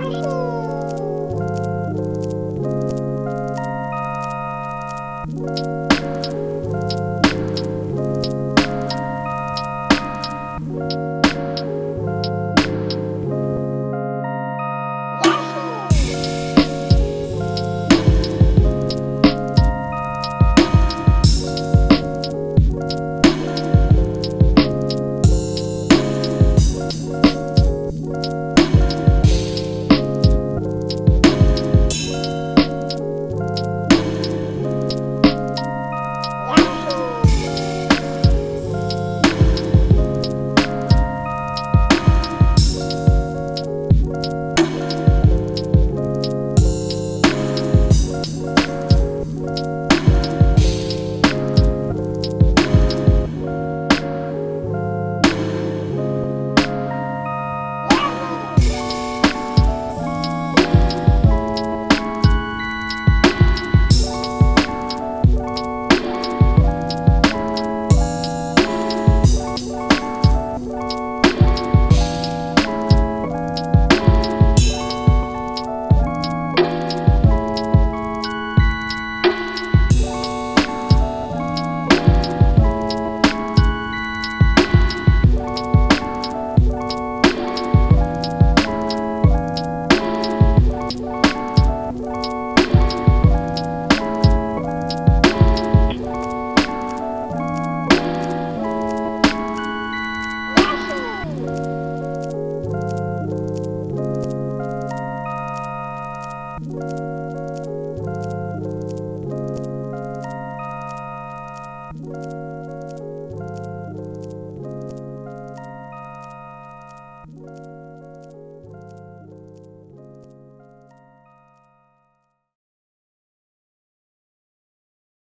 Bye.